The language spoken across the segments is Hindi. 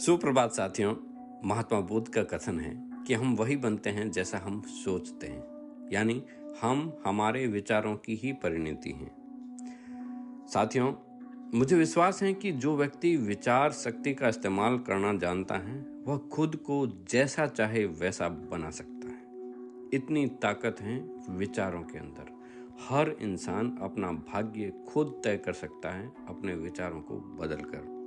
सुप्रभात साथियों, महात्मा बुद्ध का कथन है कि हम वही बनते हैं जैसा हम सोचते हैं, यानी हम हमारे विचारों की ही परिणति हैं। साथियों, मुझे विश्वास है कि जो व्यक्ति विचार शक्ति का इस्तेमाल करना जानता है, वह खुद को जैसा चाहे वैसा बना सकता है। इतनी ताकत है विचारों के अंदर। हर इंसान अपना भाग्य खुद तय कर सकता है, अपने विचारों को बदलकर।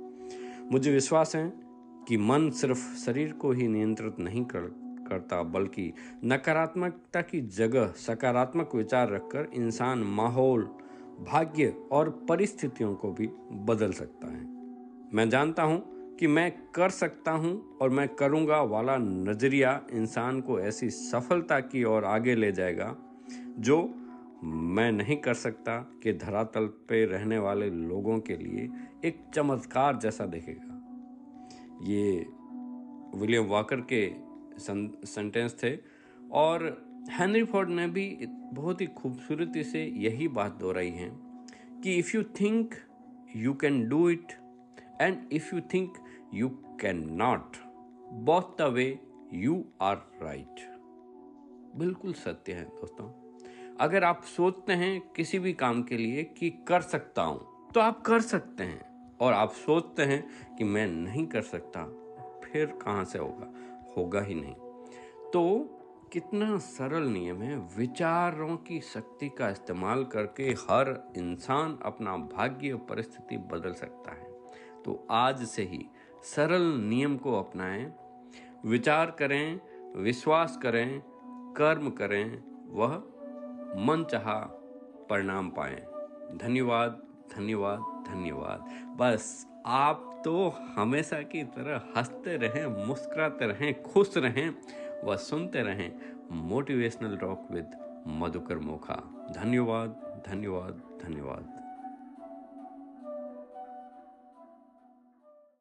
मुझे विश्वास है कि मन सिर्फ़ शरीर को ही नियंत्रित नहीं कर, करता, बल्कि नकारात्मकता की जगह, सकारात्मक विचार रखकर इंसान माहौल, भाग्य और परिस्थितियों को भी बदल सकता है। मैं जानता हूँ कि मैं कर सकता हूँ और मैं करूँगा वाला नज़रिया इंसान को ऐसी सफलता की ओर आगे ले जाएगा, जो मैं नहीं कर सकता कि धरातल पे रहने वाले लोगों के लिए एक चमत्कार जैसा दिखेगा। ये विलियम वॉकर के सेंटेंस थे। और हेनरी फोर्ड ने भी बहुत ही खूबसूरती से यही बात दोहराई है कि if you think you can do it and if you think you can not both the way you are right बिल्कुल सत्य है दोस्तों। अगर आप सोचते हैं किसी भी काम के लिए कि कर सकता हूँ तो आप कर सकते हैं। और आप सोचते हैं कि मैं नहीं कर सकता, फिर कहाँ से होगा? होगा ही नहीं। तो कितना सरल नियम है, विचारों की शक्ति का इस्तेमाल करके हर इंसान अपना भाग्य परिस्थिति बदल सकता है। तो आज से ही सरल नियम को अपनाएँ, विचार करें, विश्वास करें, कर्म करें, वह मन चाह परिणाम पाएँ। धन्यवाद। धन्यवाद धन्यवाद। बस आप तो हमेशा की तरह हँसते रहें, मुस्कुराते रहें, खुश रहें व सुनते रहें motivational talk with Madhukar Mokha. धन्यवाद धन्यवाद धन्यवाद।